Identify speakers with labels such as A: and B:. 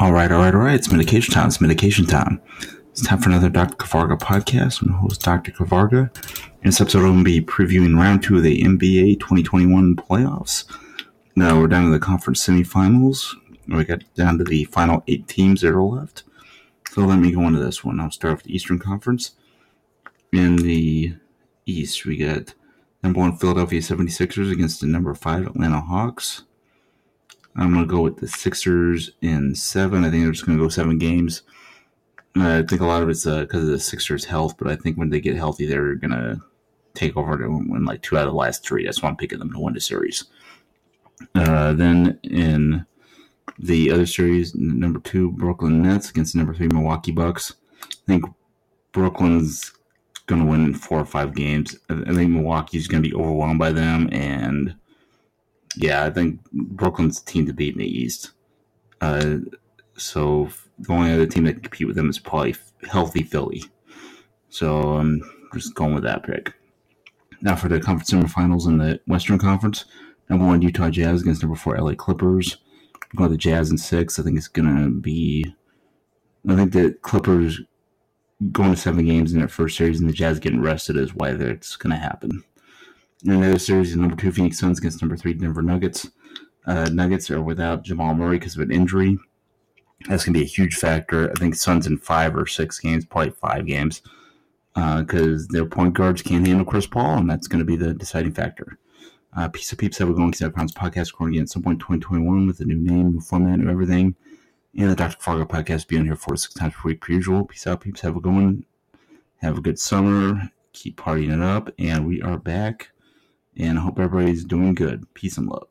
A: All right, all right, all right. It's medication time. It's medication time. It's time for another Dr. Kavarga podcast. I'm host Dr. Kavarga. In this episode, I'm going to be previewing round two of the NBA 2021 playoffs. Now we're down to the conference semifinals. We got down to the final eight teams that are left. So let me go into this one. I'll start with the Eastern Conference. In the East, we got number one Philadelphia 76ers against the number five Atlanta Hawks. I'm going to go with the Sixers in seven. I think they're just going to go seven games. I think a lot of it's because uh, of the Sixers' health, but I think when they get healthy, they're going to take over to win like two out of the last three. That's why I'm picking them to win the series. Uh, then in the other series, number two, Brooklyn Nets against number three, Milwaukee Bucks. I think Brooklyn's going to win in four or five games. I think Milwaukee's going to be overwhelmed by them, and yeah, I think Brooklyn's the team to beat in the East. Uh, so the only other team that can compete with them is probably healthy Philly. So I'm just going with that pick. Now for the conference semifinals in the Western Conference, number one Utah Jazz against number four LA Clippers. I'm going the Jazz in six. I think it's gonna be. I think the Clippers going to seven games in their first series and the Jazz getting rested is why that's gonna happen. In the other series, number two Phoenix Suns against number three Denver Nuggets. Uh, Nuggets are without Jamal Murray because of an injury. That's going to be a huge factor. I think Suns in five or six games, probably five games, because uh, their point guards can't handle Chris Paul, and that's going to be the deciding factor. Uh, Peace of Peeps, have a going to Pounds podcast recording again at some point 2021 with a new name, new format, new everything. And the Dr. Fargo podcast being here four to six times per week per usual. Peace out, peeps. Have a good one. Have a good summer. Keep partying it up. And we are back and I hope everybody's doing good. Peace and love.